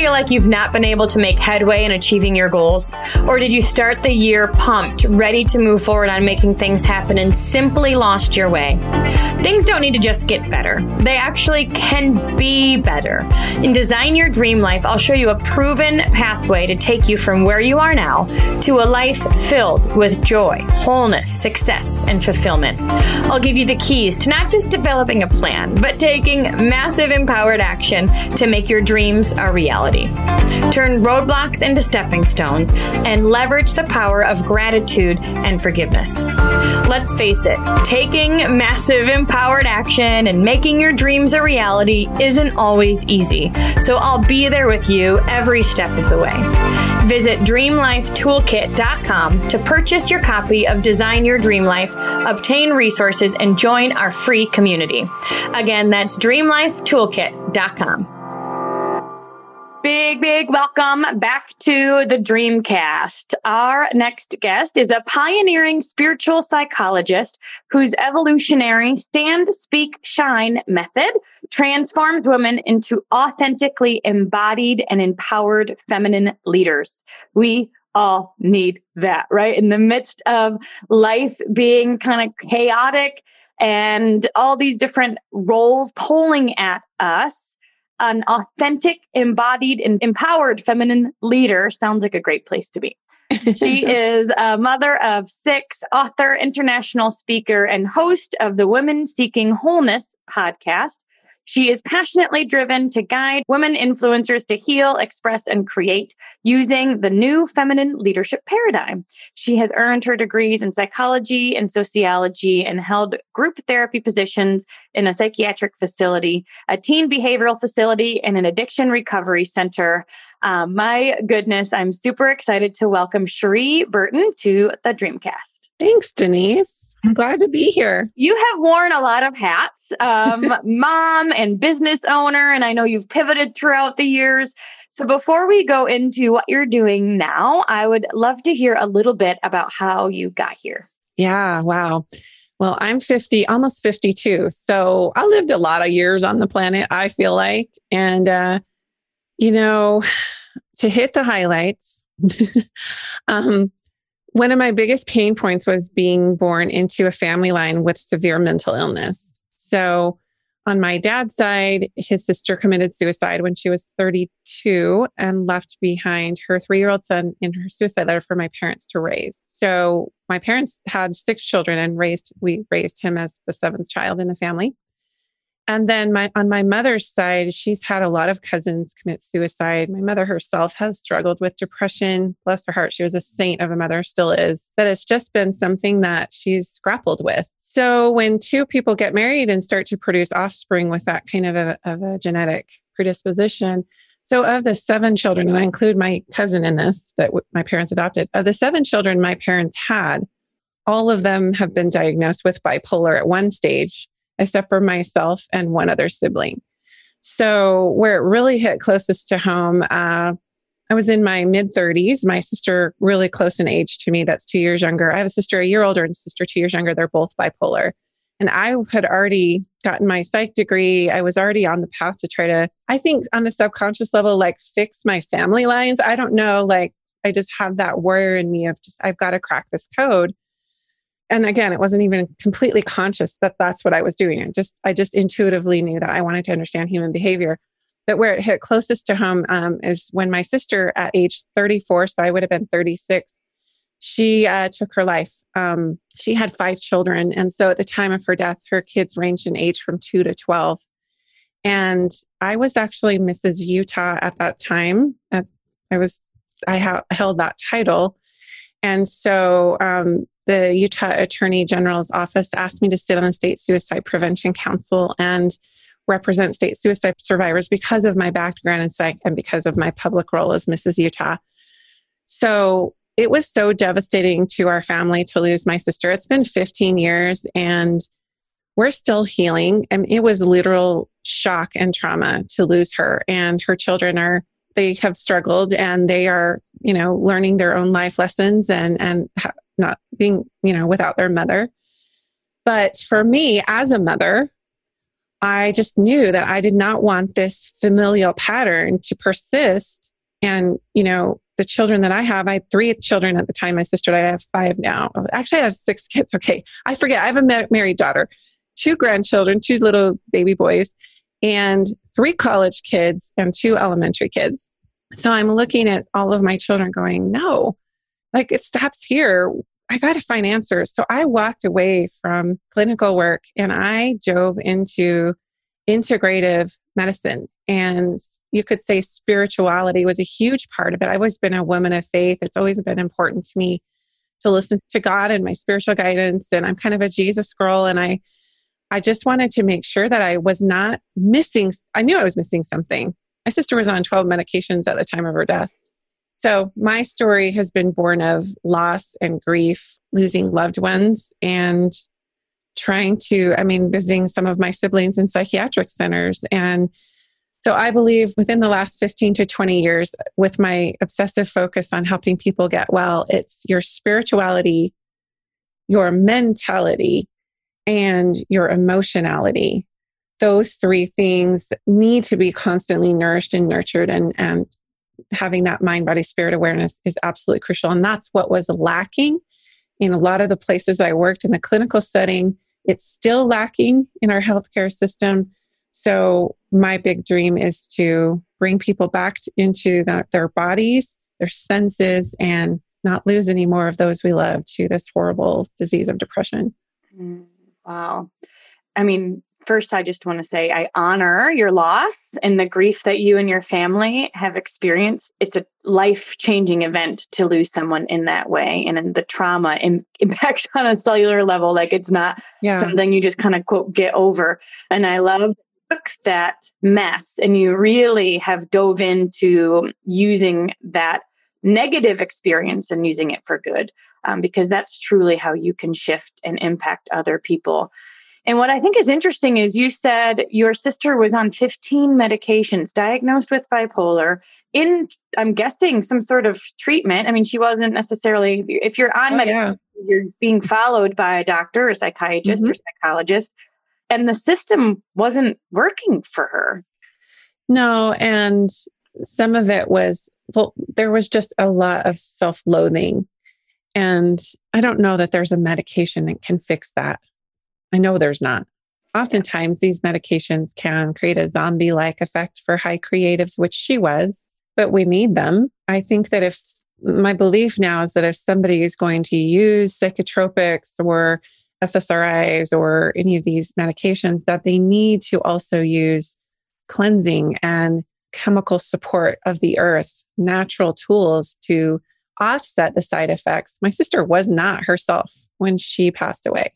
Feel like you've not been able to make headway in achieving your goals? Or did you start the year pumped, ready to move forward on making things happen and simply lost your way? Things don't need to just get better. They actually can be better. In Design Your Dream Life, I'll show you a proven pathway to take you from where you are now to a life filled with joy, wholeness, success, and fulfillment. I'll give you the keys to not just developing a plan, but taking massive empowered action to make your dreams a reality. Turn roadblocks into stepping stones and leverage the power of gratitude and forgiveness. Let's face it, taking massive empowered action and making your dreams a reality isn't always easy. So I'll be there with you every step of the way. Visit dreamlifetoolkit.com to purchase your copy of Design Your Dream Life, obtain resources, and join our free community. Again, that's dreamlifetoolkit.com. Big, big welcome back to the Dreamcast. Our next guest is a pioneering spiritual psychologist whose evolutionary stand, speak, shine method transforms women into authentically embodied and empowered feminine leaders. We all need that, right? In the midst of life being kind of chaotic and all these different roles pulling at us an authentic, embodied, and empowered feminine leader sounds like a great place to be. she is a mother of six, author, international speaker, and host of the Women Seeking Wholeness podcast. She is passionately driven to guide women influencers to heal, express, and create using the new feminine leadership paradigm. She has earned her degrees in psychology and sociology and held group therapy positions in a psychiatric facility, a teen behavioral facility, and an addiction recovery center. Um, my goodness, I'm super excited to welcome Cherie Burton to the Dreamcast. Thanks, Denise. I'm glad to be here. You have worn a lot of hats, um, mom and business owner, and I know you've pivoted throughout the years. So before we go into what you're doing now, I would love to hear a little bit about how you got here. Yeah, wow. Well, I'm 50, almost 52. So I lived a lot of years on the planet, I feel like. And, uh, you know, to hit the highlights, um, one of my biggest pain points was being born into a family line with severe mental illness. So, on my dad's side, his sister committed suicide when she was 32 and left behind her three year old son in her suicide letter for my parents to raise. So, my parents had six children and raised, we raised him as the seventh child in the family. And then my on my mother's side, she's had a lot of cousins commit suicide. My mother herself has struggled with depression. Bless her heart, she was a saint of a mother, still is. But it's just been something that she's grappled with. So when two people get married and start to produce offspring with that kind of a, of a genetic predisposition, so of the seven children, and I include my cousin in this that w- my parents adopted, of the seven children my parents had, all of them have been diagnosed with bipolar at one stage except for myself and one other sibling. So, where it really hit closest to home, uh, I was in my mid 30s. My sister, really close in age to me, that's two years younger. I have a sister a year older and sister two years younger. They're both bipolar. And I had already gotten my psych degree. I was already on the path to try to, I think on the subconscious level, like fix my family lines. I don't know, like I just have that warrior in me of just, I've got to crack this code and again it wasn't even completely conscious that that's what i was doing. I just i just intuitively knew that i wanted to understand human behavior. But where it hit closest to home um, is when my sister at age 34 so i would have been 36 she uh, took her life. Um, she had five children. And so at the time of her death her kids ranged in age from 2 to 12 and i was actually mrs utah at that time. I was i ha- held that title. And so um, the Utah Attorney General's office asked me to sit on the State Suicide Prevention Council and represent state suicide survivors because of my background in psych and because of my public role as Mrs. Utah. So it was so devastating to our family to lose my sister. It's been 15 years and we're still healing. And it was literal shock and trauma to lose her. And her children are, they have struggled and they are, you know, learning their own life lessons and, and not being, you know, without their mother. But for me as a mother, I just knew that I did not want this familial pattern to persist. And, you know, the children that I have, I had three children at the time. My sister I have five now. Actually, I have six kids. Okay. I forget. I have a married daughter, two grandchildren, two little baby boys, and three college kids and two elementary kids. So I'm looking at all of my children going, no, like it stops here. I got to find answers. So I walked away from clinical work and I dove into integrative medicine. And you could say spirituality was a huge part of it. I've always been a woman of faith. It's always been important to me to listen to God and my spiritual guidance. And I'm kind of a Jesus girl. And I, I just wanted to make sure that I was not missing. I knew I was missing something. My sister was on 12 medications at the time of her death. So, my story has been born of loss and grief, losing loved ones, and trying to, I mean, visiting some of my siblings in psychiatric centers. And so, I believe within the last 15 to 20 years, with my obsessive focus on helping people get well, it's your spirituality, your mentality, and your emotionality. Those three things need to be constantly nourished and nurtured and, and having that mind body spirit awareness is absolutely crucial. And that's what was lacking in a lot of the places i worked in the clinical setting. It's still lacking in our healthcare system. So my big dream is to bring people back into the, their bodies their senses and not lose any more of those we love to this horrible disease of depression. Mm, wow. I mean first, I just want to say I honor your loss and the grief that you and your family have experienced. It's a life changing event to lose someone in that way. And the trauma impacts on a cellular level. Like it's not yeah. something you just kind of quote get over. And I love that mess and you really have dove into using that negative experience and using it for good um, because that's truly how you can shift and impact other people and what I think is interesting is you said your sister was on 15 medications, diagnosed with bipolar, in, I'm guessing, some sort of treatment. I mean, she wasn't necessarily, if you're on oh, medication, yeah. you're being followed by a doctor, a psychiatrist, mm-hmm. or psychologist, and the system wasn't working for her. No. And some of it was, well, there was just a lot of self loathing. And I don't know that there's a medication that can fix that. I know there's not. Oftentimes, these medications can create a zombie like effect for high creatives, which she was, but we need them. I think that if my belief now is that if somebody is going to use psychotropics or SSRIs or any of these medications, that they need to also use cleansing and chemical support of the earth, natural tools to offset the side effects. My sister was not herself when she passed away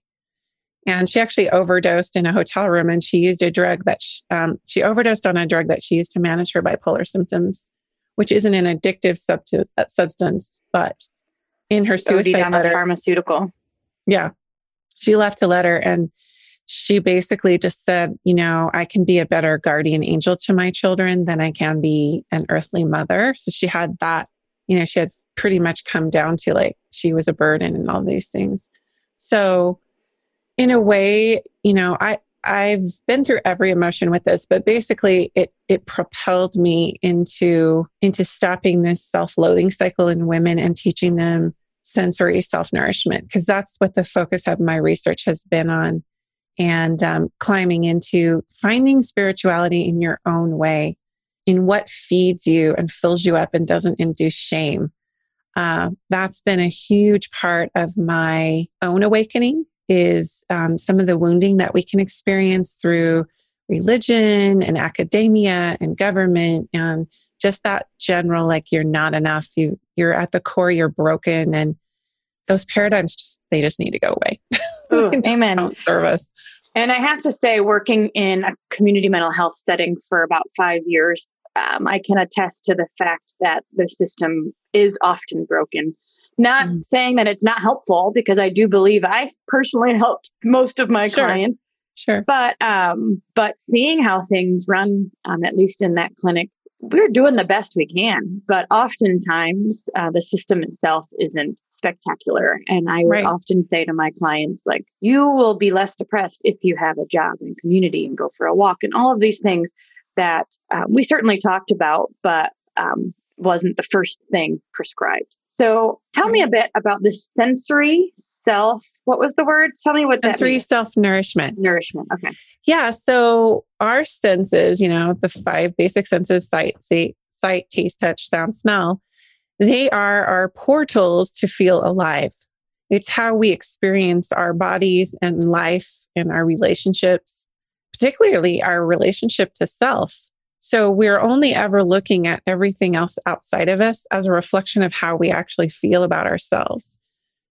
and she actually overdosed in a hotel room and she used a drug that she, um, she overdosed on a drug that she used to manage her bipolar symptoms which isn't an addictive subtu- uh, substance but in her suicide letter, pharmaceutical. Yeah. She left a letter and she basically just said you know i can be a better guardian angel to my children than i can be an earthly mother. So she had that you know she had pretty much come down to like she was a burden and all these things. So in a way, you know, I I've been through every emotion with this, but basically it it propelled me into into stopping this self-loathing cycle in women and teaching them sensory self-nourishment because that's what the focus of my research has been on. And um, climbing into finding spirituality in your own way in what feeds you and fills you up and doesn't induce shame. Uh, that's been a huge part of my own awakening is um, some of the wounding that we can experience through religion and academia and government and just that general like you're not enough you you're at the core you're broken and those paradigms just they just need to go away. Ooh, amen. don't serve us. And i have to say working in a community mental health setting for about five years um, i can attest to the fact that the system is often broken not mm. saying that it's not helpful because I do believe I personally helped most of my sure. clients. Sure. But um, but seeing how things run, um, at least in that clinic, we're doing the best we can. But oftentimes, uh, the system itself isn't spectacular. And I would right. often say to my clients, like, you will be less depressed if you have a job and community and go for a walk and all of these things that uh, we certainly talked about, but um, wasn't the first thing prescribed. So tell me a mm-hmm. bit about the sensory self. What was the word? Tell me what sensory self nourishment. Nourishment. Okay. Yeah. So our senses, you know, the five basic senses sight, see, sight, taste, touch, sound, smell, they are our portals to feel alive. It's how we experience our bodies and life and our relationships, particularly our relationship to self. So we're only ever looking at everything else outside of us as a reflection of how we actually feel about ourselves.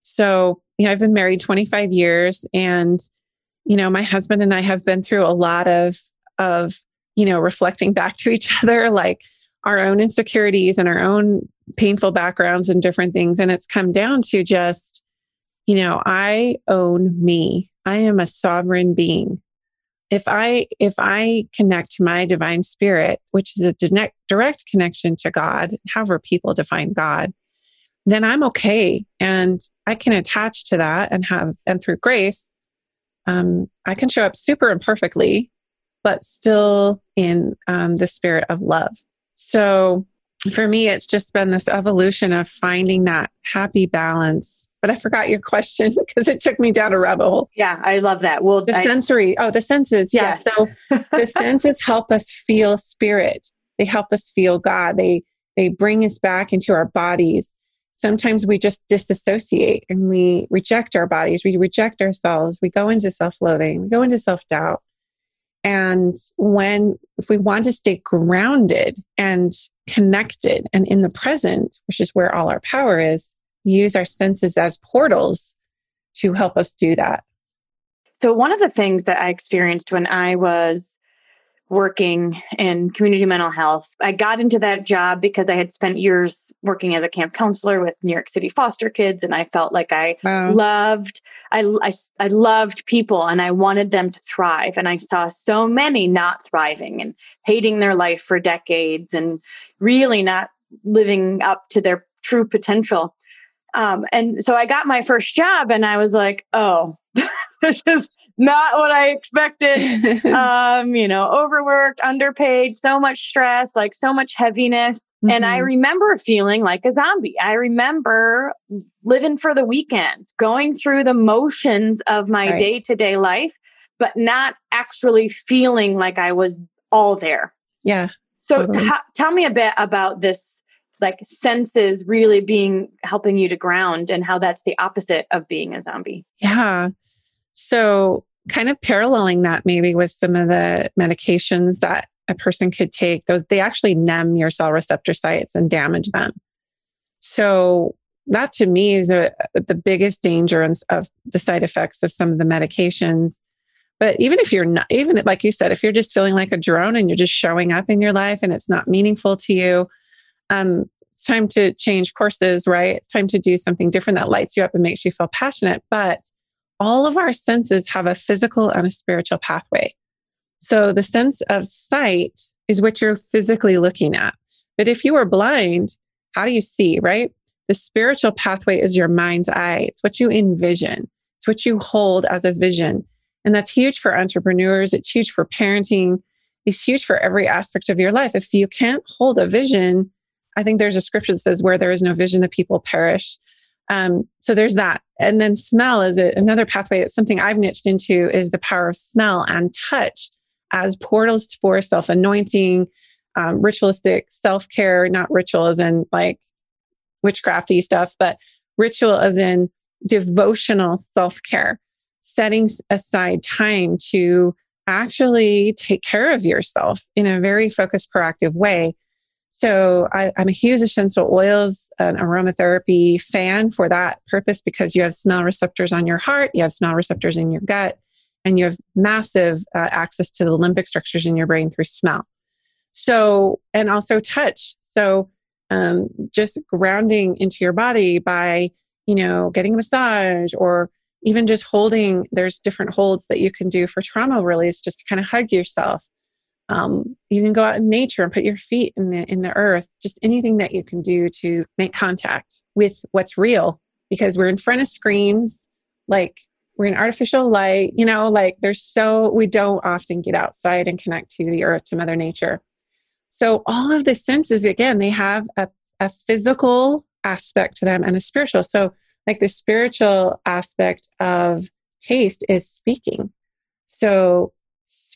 So, you know, I've been married 25 years and you know, my husband and I have been through a lot of of, you know, reflecting back to each other like our own insecurities and our own painful backgrounds and different things and it's come down to just you know, I own me. I am a sovereign being if i if i connect to my divine spirit which is a direct, direct connection to god however people define god then i'm okay. And i can attach to that and have and through grace um, i can show up super imperfectly but still in um, the spirit of love. So for me it's just been this evolution of finding that happy balance but I forgot your question because it took me down a rabbit hole. Yeah, I love that. Well, the I, sensory, oh, the senses. Yeah. Yes. So the senses help us feel spirit. They help us feel God. They they bring us back into our bodies. Sometimes we just disassociate and we reject our bodies. We reject ourselves. We go into self-loathing. We go into self-doubt. And when if we want to stay grounded and connected and in the present, which is where all our power is, use our senses as portals to help us do that. So, one of the things that I experienced when I was working in community mental health, I got into that job because I had spent years working as a camp counselor with New York City foster kids, and I felt like I wow. loved, I, I, I loved people, and I wanted them to thrive. And I saw so many not thriving and hating their life for decades, and really not living up to their true potential. Um, and so I got my first job and I was like, oh, this is not what I expected. um, you know, overworked, underpaid, so much stress, like so much heaviness. Mm-hmm. And I mm-hmm. remember feeling like a zombie. I remember living for the weekend, going through the motions of my day to day life, but not actually feeling like I was all there. Yeah. So totally. t- tell me a bit about this like senses really being helping you to ground and how that's the opposite of being a zombie. Yeah. So, kind of paralleling that maybe with some of the medications that a person could take, those they actually numb your cell receptor sites and damage them. So, that to me is a, the biggest danger of the side effects of some of the medications. But even if you're not, even like you said, if you're just feeling like a drone and you're just showing up in your life and it's not meaningful to you, um, it's time to change courses, right? It's time to do something different that lights you up and makes you feel passionate. But all of our senses have a physical and a spiritual pathway. So the sense of sight is what you're physically looking at. But if you are blind, how do you see, right? The spiritual pathway is your mind's eye. It's what you envision. It's what you hold as a vision. And that's huge for entrepreneurs. It's huge for parenting. It's huge for every aspect of your life. If you can't hold a vision, I think there's a scripture that says, where there is no vision, the people perish. Um, so there's that. And then smell is a, another pathway. It's something I've niched into is the power of smell and touch as portals for self anointing, um, ritualistic self care, not ritual as in like witchcrafty stuff, but ritual as in devotional self care, setting aside time to actually take care of yourself in a very focused, proactive way so I, am a huge essential oils and aromatherapy fan for that purpose because you have smell receptors on your heart, you have smell receptors in your gut, and you have massive uh, access to the limbic structures in your brain through smell. So, and also touch. So, um, just grounding into your body by, you know, getting a massage or, even just holding, there's different holds that you can do for trauma release, just to kind of hug yourself. Um, you can go out in nature and put your feet in the in the earth. Just anything that you can do to make contact with what's real, because we're in front of screens. Like we're in artificial light. You know, like there's so we don't often get outside and connect to the earth, to Mother Nature. So all of the senses, again, they have a, a physical aspect to them and a spiritual. So like the spiritual aspect of taste is speaking. So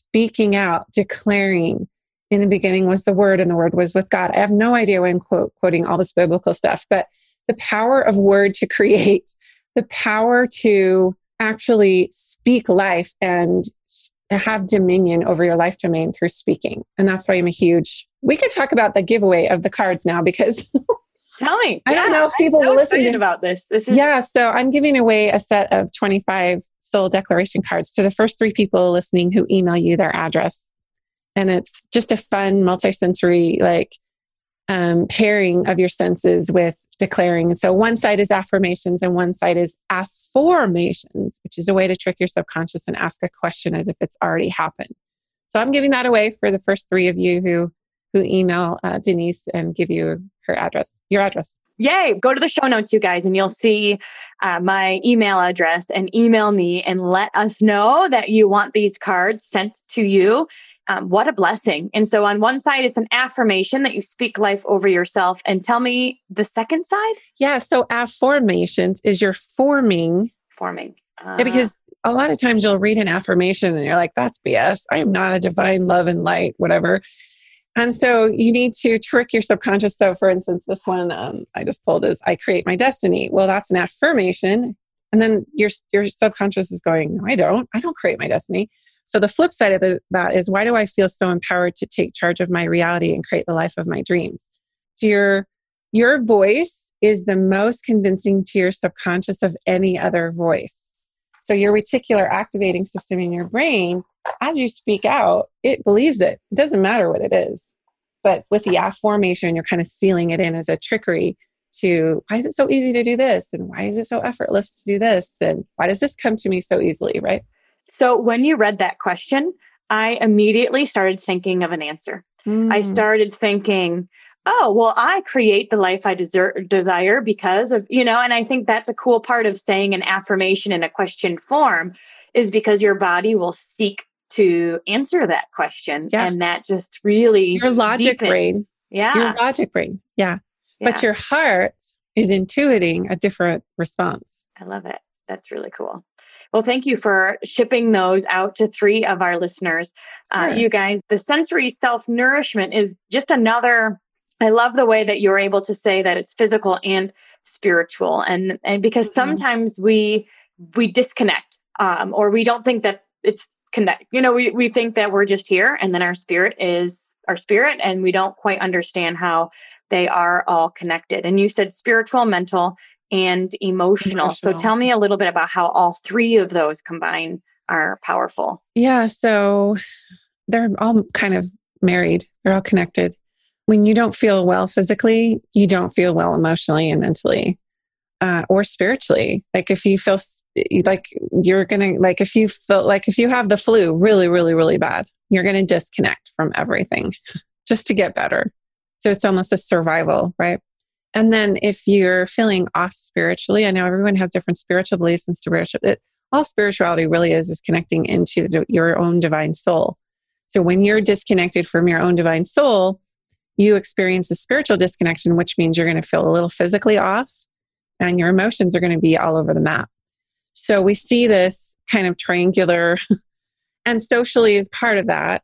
speaking out, declaring. In the beginning was the word, and the word was with God. I have no idea why I'm quote, quoting all this biblical stuff, but the power of word to create, the power to actually speak life and have dominion over your life domain through speaking. And that's why I'm a huge. We could talk about the giveaway of the cards now because Tell me. I don't know if people so will listen to about this. This is Yeah, so I'm giving away a set of 25 soul declaration cards to the first three people listening who email you their address. And it's just a fun multisensory like um, pairing of your senses with declaring. And so one side is affirmations and one side is afformations, which is a way to trick your subconscious and ask a question as if it's already happened. So I'm giving that away for the first three of you who who email uh, Denise and give you her address, your address. Yay. Go to the show notes, you guys, and you'll see uh, my email address and email me and let us know that you want these cards sent to you. Um, what a blessing. And so, on one side, it's an affirmation that you speak life over yourself. And tell me the second side? Yeah. So, afformations is you're forming. Forming. Uh, yeah, because a lot of times you'll read an affirmation and you're like, that's BS. I am not a divine love and light, whatever. And so you need to trick your subconscious. So, for instance, this one um, I just pulled is I create my destiny. Well, that's an affirmation. And then your, your subconscious is going, No, I don't. I don't create my destiny. So, the flip side of the, that is why do I feel so empowered to take charge of my reality and create the life of my dreams? So, your, your voice is the most convincing to your subconscious of any other voice. So, your reticular activating system in your brain as you speak out, it believes it. It doesn't matter what it is. But with the afformation, you're kind of sealing it in as a trickery to why is it so easy to do this? And why is it so effortless to do this? And why does this come to me so easily? Right. So when you read that question, I immediately started thinking of an answer. Mm. I started thinking, oh, well, I create the life I desire because of, you know, and I think that's a cool part of saying an afformation in a question form is because your body will seek to answer that question. Yeah. And that just really your logic deepens. brain. Yeah. Your logic brain. Yeah. yeah. But your heart is intuiting a different response. I love it. That's really cool. Well, thank you for shipping those out to three of our listeners. Uh, sure. Uh, you guys, the sensory self nourishment is just another. I love the way that you're able to say that it's physical and spiritual, and and because mm-hmm. sometimes we we disconnect, um, or we don't think that it's connect you know we, we think that we're just here and then our spirit is our spirit and we don't quite understand how they are all connected and you said spiritual mental and emotional. emotional. so tell me a little bit about how all three of those combined are powerful yeah so they're all kind of married they're all connected when you don't feel well physically you don't feel well emotionally and mentally uh, or spiritually. Like if you feel like you're gonna like if you feel like if you have the flu really really really bad, you're gonna disconnect from everything just to get better. So it's almost a survival, right? And then if you're feeling off spiritually, I know everyone has different spiritual beliefs and spiritual. It, all spirituality really is is connecting into the, your own divine soul. So when you're disconnected from your own divine soul, you experience a spiritual disconnection, which means you're going to feel a little physically off and your emotions are going to be all over the map. So we see this kind of triangular, and socially is part of that.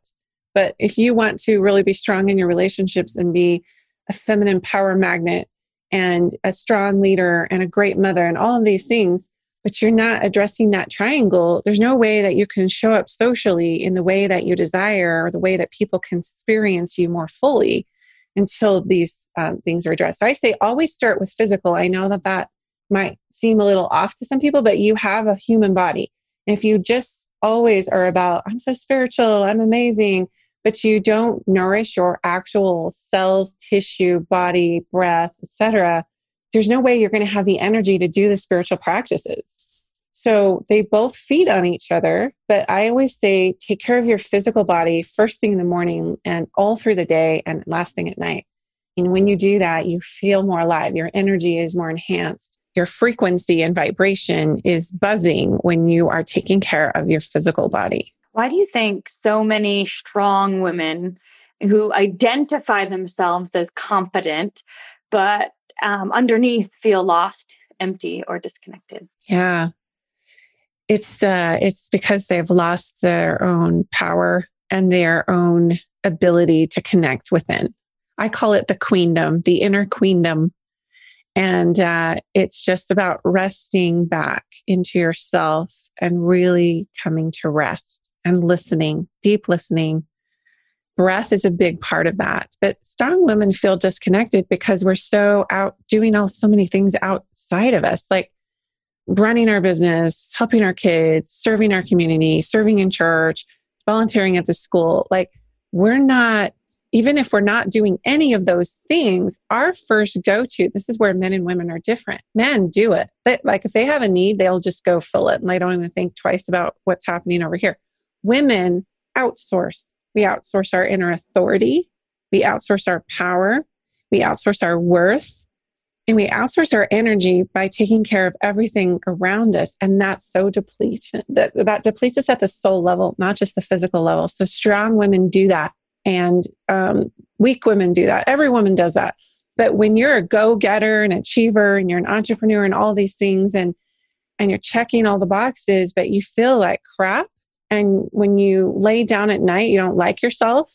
But if you want to really be strong in your relationships and be a feminine power magnet and a strong leader and a great mother and all of these things, but you're not addressing that triangle, there's no way that you can show up socially in the way that you desire or the way that people can experience you more fully until these um, things are addressed. So I say always start with physical. I know that that might seem a little off to some people, but you have a human body. And if you just always are about, I'm so spiritual, I'm amazing, but you don't nourish your actual cells, tissue, body, breath, etc., there's no way you're going to have the energy to do the spiritual practices. So they both feed on each other. But I always say take care of your physical body first thing in the morning and all through the day and last thing at night. And when you do that, you feel more alive. Your energy is more enhanced. Your frequency and vibration is buzzing when you are taking care of your physical body. Why do you think so many strong women who identify themselves as competent, but um, underneath feel lost, empty, or disconnected? Yeah, it's uh, it's because they've lost their own power and their own ability to connect within. I call it the queendom, the inner queendom. And uh, it's just about resting back into yourself and really coming to rest and listening, deep listening. Breath is a big part of that. But strong women feel disconnected because we're so out doing all so many things outside of us, like running our business, helping our kids, serving our community, serving in church, volunteering at the school. Like we're not even if we're not doing any of those things, our first go to, this is where men and women are different. Men do it. They, like if they have a need, they'll just go fill it and they don't even think twice about what's happening over here. Women outsource. We outsource our inner authority. We outsource our power. We outsource our worth. And we outsource our energy by taking care of everything around us. And that's so depletion that, that depletes us at the soul level, not just the physical level. So strong women do that and um, weak women do that. Every woman does that. But when you're a go-getter, an achiever, and you're an entrepreneur, and all these things, and and you're checking all the boxes, but you feel like crap, and when you lay down at night, you don't like yourself,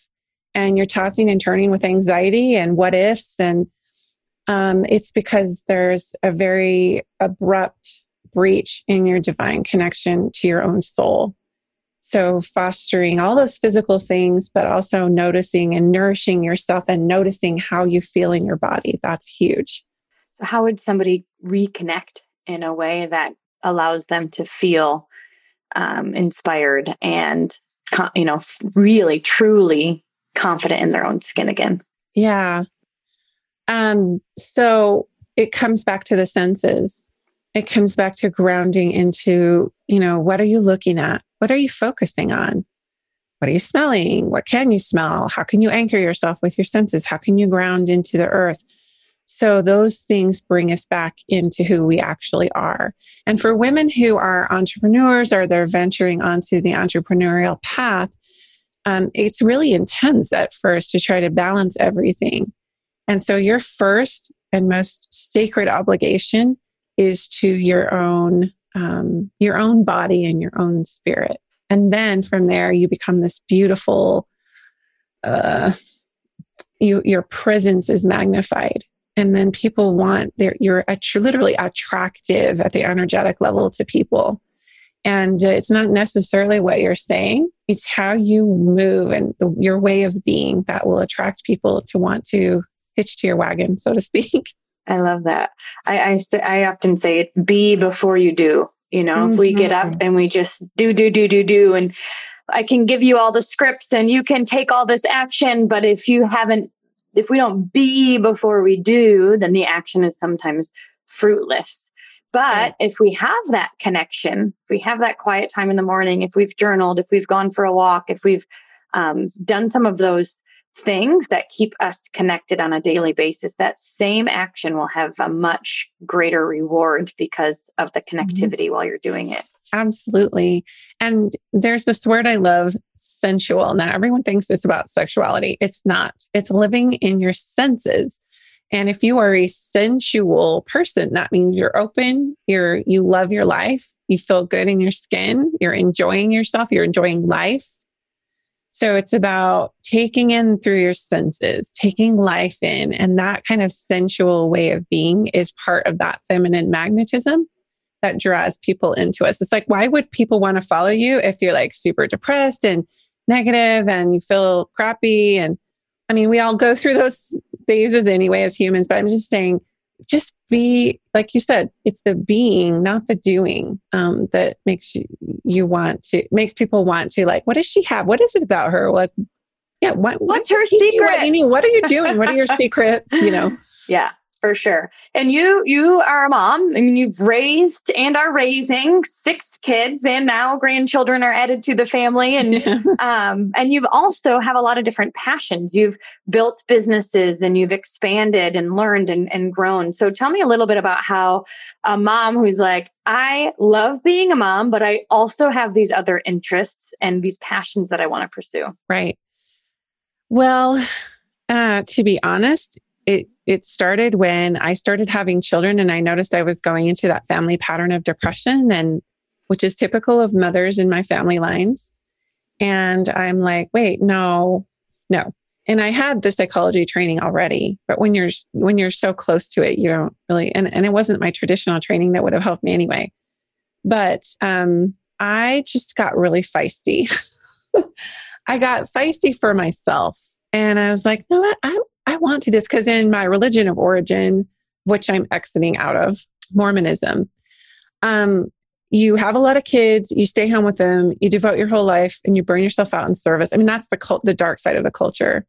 and you're tossing and turning with anxiety and what ifs, and um, it's because there's a very abrupt breach in your divine connection to your own soul so, fostering all those physical things, but also noticing and nourishing yourself and noticing how you feel in your body. That's huge. So, how would somebody reconnect in a way that allows them to feel um, inspired and, you know, really, truly confident in their own skin again? Yeah. Um, so, it comes back to the senses. It comes back to grounding into, you know, what are you looking at? What are you focusing on? What are you smelling? What can you smell? How can you anchor yourself with your senses? How can you ground into the earth? So, those things bring us back into who we actually are. And for women who are entrepreneurs or they're venturing onto the entrepreneurial path, um, it's really intense at first to try to balance everything. And so, your first and most sacred obligation is to your own um, your own body and your own spirit. And then from there, you become this beautiful, uh, you, your presence is magnified. And then people want, their, you're literally attractive at the energetic level to people. And uh, it's not necessarily what you're saying, it's how you move and the, your way of being that will attract people to want to hitch to your wagon, so to speak. I love that. I, I I often say it be before you do. You know, mm-hmm. if we get up mm-hmm. and we just do, do, do, do, do, and I can give you all the scripts and you can take all this action, but if you haven't, if we don't be before we do, then the action is sometimes fruitless. But if we have that connection, if we have that quiet time in the morning, if we've journaled, if we've gone for a walk, if we've um, done some of those things that keep us connected on a daily basis, that same action will have a much greater reward because of the mm-hmm. connectivity mm-hmm. while you're doing it. Absolutely. And there's this word I love sensual. Now, everyone thinks it's about sexuality. It's not, it's living in your senses. And if you are a sensual person, that means you're open, you're you love your life, you feel good in your skin, you're enjoying yourself, you're enjoying life, so it's about taking in through your senses, taking life in. And that kind of sensual way of being is part of that feminine magnetism that draws people into us. It's like, why would people want to follow you if you're like super depressed and negative and you feel crappy? And I mean, we all go through those phases anyway as humans, but I'm just saying, just be like you said it's the being not the doing um, that makes you you want to makes people want to like what does she have? What is it about her? Like yeah what, what's her secret? what, what are you doing? What are your secrets? You know? Yeah for sure. And you you are a mom. I mean, you've raised and are raising six kids, and now grandchildren are added to the family. And yeah. um, and you've also have a lot of different passions. You've built businesses and you've expanded and learned and, and grown. So tell me a little bit about how a mom who's like, I love being a mom, but I also have these other interests and these passions that I want to pursue. Right. Well, uh, to be honest, it it started when I started having children and I noticed I was going into that family pattern of depression and which is typical of mothers in my family lines. And I'm like, wait, no, no. And I had the psychology training already, but when you're when you're so close to it, you don't really and, and it wasn't my traditional training that would have helped me anyway. But um I just got really feisty. I got feisty for myself. And I was like, no, I, I want to this because in my religion of origin, which I'm exiting out of, Mormonism, um, you have a lot of kids, you stay home with them, you devote your whole life, and you burn yourself out in service. I mean, that's the cult, the dark side of the culture.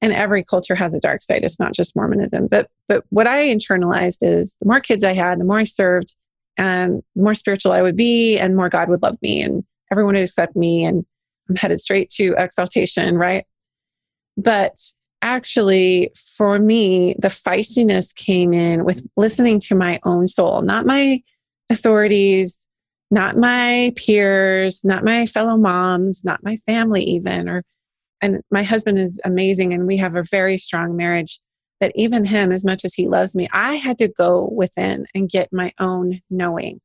And every culture has a dark side. It's not just Mormonism. But but what I internalized is the more kids I had, the more I served, and the more spiritual I would be, and more God would love me, and everyone would accept me, and I'm headed straight to exaltation, right? But actually, for me, the feistiness came in with listening to my own soul, not my authorities, not my peers, not my fellow moms, not my family, even. Or, and my husband is amazing, and we have a very strong marriage. But even him, as much as he loves me, I had to go within and get my own knowing.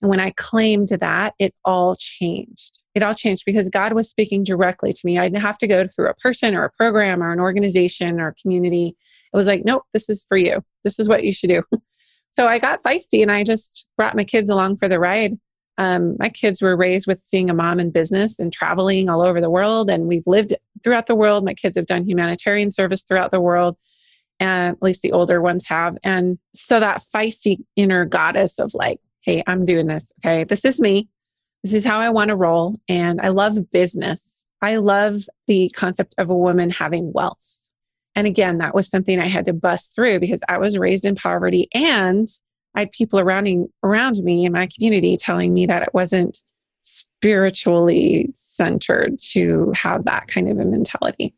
And when I claimed that, it all changed it all changed because God was speaking directly to me. I didn't have to go through a person or a program or an organization or community. It was like, nope, this is for you. This is what you should do. so I got feisty and I just brought my kids along for the ride. Um, my kids were raised with seeing a mom in business and traveling all over the world, and we've lived throughout the world. My kids have done humanitarian service throughout the world, and at least the older ones have. And so that feisty inner goddess of like, hey, I'm doing this. Okay, this is me this is how I want to roll. And I love business. I love the concept of a woman having wealth. And again, that was something I had to bust through because I was raised in poverty and I had people around, around me in my community telling me that it wasn't spiritually centered to have that kind of a mentality.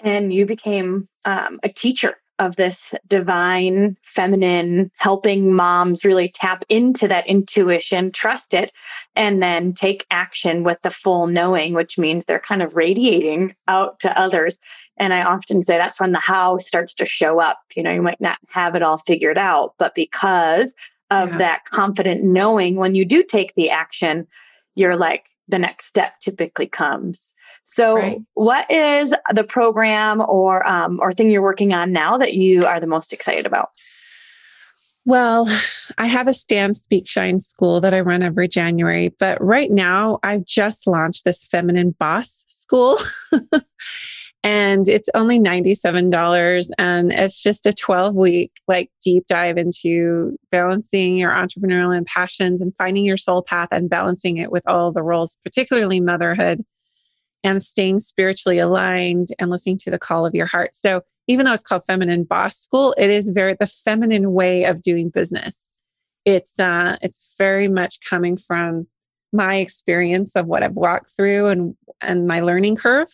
And you became um, a teacher of this divine feminine helping moms really tap into that intuition, trust it, and then take action with the full knowing, which means they're kind of radiating out to others. And I often say that's when the how starts to show up. You know, you might not have it all figured out, but because of yeah. that confident knowing, when you do take the action, you're like, the next step typically comes. So, right. what is the program or um, or thing you're working on now that you are the most excited about? Well, I have a Stand Speak Shine school that I run every January, but right now I've just launched this Feminine Boss School. and it's only $97 and it's just a 12 week like deep dive into balancing your entrepreneurial and passions and finding your soul path and balancing it with all the roles, particularly motherhood and staying spiritually aligned and listening to the call of your heart. So even though it's called Feminine Boss School, it is very the feminine way of doing business. It's uh, it's very much coming from my experience of what I've walked through and and my learning curve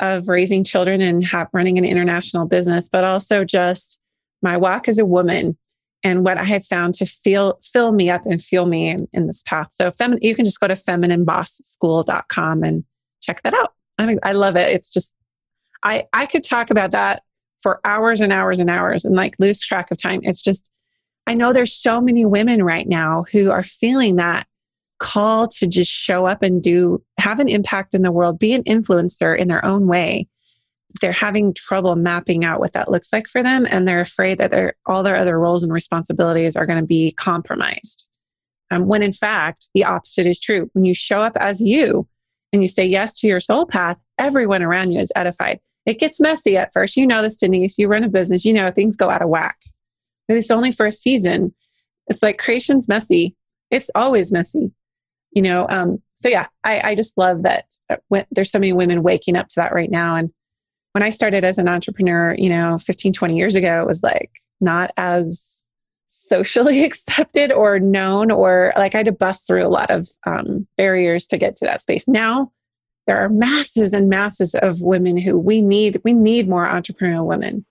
of raising children and have, running an international business, but also just my walk as a woman and what I have found to feel fill me up and fuel me in, in this path. So fem- you can just go to feminineBossSchool.com and check that out. I, I love it. It's just, I, I could talk about that for hours and hours and hours and like lose track of time. It's just, I know there's so many women right now who are feeling that call to just show up and do, have an impact in the world, be an influencer in their own way. They're having trouble mapping out what that looks like for them, and they're afraid that their all their other roles and responsibilities are going to be compromised. Um, when in fact, the opposite is true. When you show up as you, and you say yes to your soul path, everyone around you is edified. It gets messy at first. You know this, Denise. You run a business, you know things go out of whack. But it's only for a season. It's like creation's messy. It's always messy. You know, um, so yeah, I, I just love that uh, when, there's so many women waking up to that right now. And when I started as an entrepreneur, you know, 15, 20 years ago, it was like, not as socially accepted or known, or like I had to bust through a lot of um, barriers to get to that space. Now there are masses and masses of women who we need, we need more entrepreneurial women.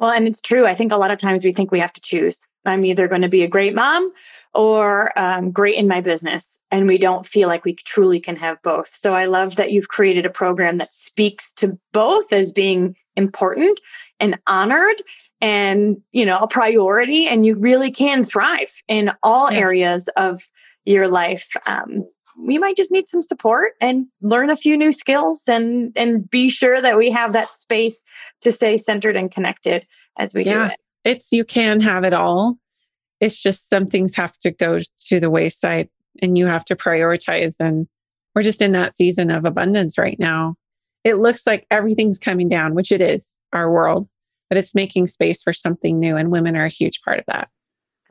Well, and it's true. I think a lot of times we think we have to choose. I'm either going to be a great mom or um, great in my business. And we don't feel like we truly can have both. So I love that you've created a program that speaks to both as being important and honored and you know a priority and you really can thrive in all yeah. areas of your life. Um, we might just need some support and learn a few new skills and and be sure that we have that space to stay centered and connected as we yeah, do it. It's you can have it all. It's just some things have to go to the wayside and you have to prioritize and we're just in that season of abundance right now. It looks like everything's coming down which it is our world but it's making space for something new. And women are a huge part of that.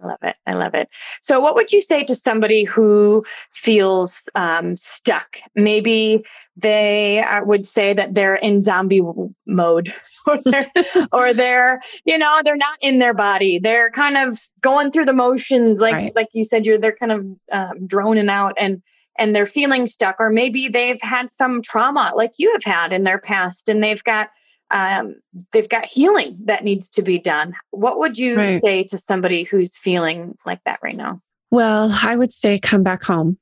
I love it. I love it. So, what would you say to somebody who feels um, stuck? Maybe they uh, would say that they're in zombie mode, or, they're, or they're, you know, they're not in their body. They're kind of going through the motions, like right. like you said. You're they're kind of um, droning out, and and they're feeling stuck. Or maybe they've had some trauma, like you have had in their past, and they've got um, they've got healing that needs to be done. What would you right. say to somebody who's feeling like that right now? Well, I would say come back home,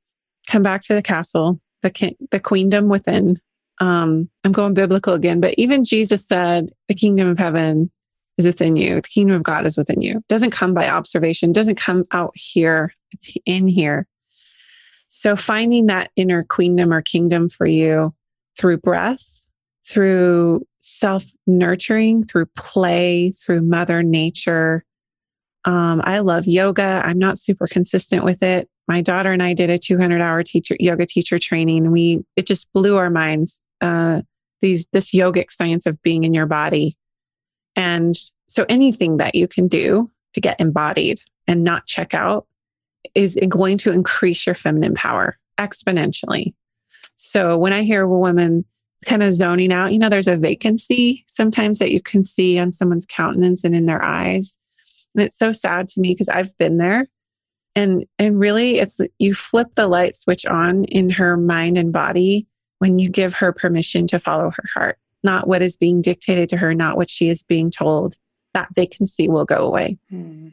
come back to the castle, the ki- the queendom within. Um, I'm going biblical again, but even Jesus said, "The kingdom of heaven is within you. The kingdom of God is within you." It doesn't come by observation. It Doesn't come out here. It's in here. So finding that inner queendom or kingdom for you through breath, through self nurturing, through play, through Mother Nature. Um, I love yoga. I'm not super consistent with it. My daughter and I did a 200 hour teacher yoga teacher training. We it just blew our minds. Uh, these this yogic science of being in your body, and so anything that you can do to get embodied and not check out is going to increase your feminine power exponentially. So when I hear a woman kind of zoning out. You know, there's a vacancy sometimes that you can see on someone's countenance and in their eyes. And it's so sad to me because I've been there. And and really it's you flip the light switch on in her mind and body when you give her permission to follow her heart, not what is being dictated to her, not what she is being told. That vacancy will go away. Hmm.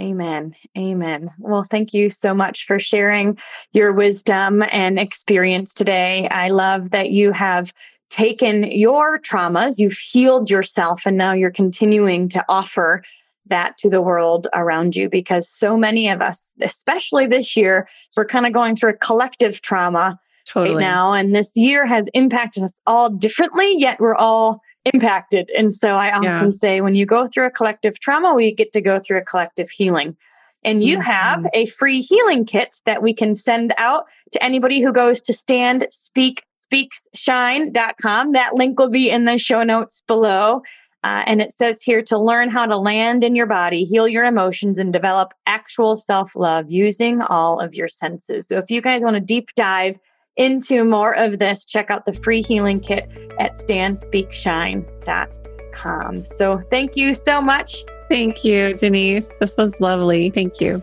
Amen. Amen. Well, thank you so much for sharing your wisdom and experience today. I love that you have taken your traumas, you've healed yourself, and now you're continuing to offer that to the world around you because so many of us, especially this year, we're kind of going through a collective trauma totally. right now. And this year has impacted us all differently, yet we're all impacted. And so I often yeah. say when you go through a collective trauma, we get to go through a collective healing. And you mm-hmm. have a free healing kit that we can send out to anybody who goes to stand speak speakshine.com. That link will be in the show notes below. Uh, and it says here to learn how to land in your body, heal your emotions, and develop actual self love using all of your senses. So, if you guys want to deep dive into more of this, check out the free healing kit at standspeakshine.com. So thank you so much. Thank you, Denise. This was lovely. Thank you.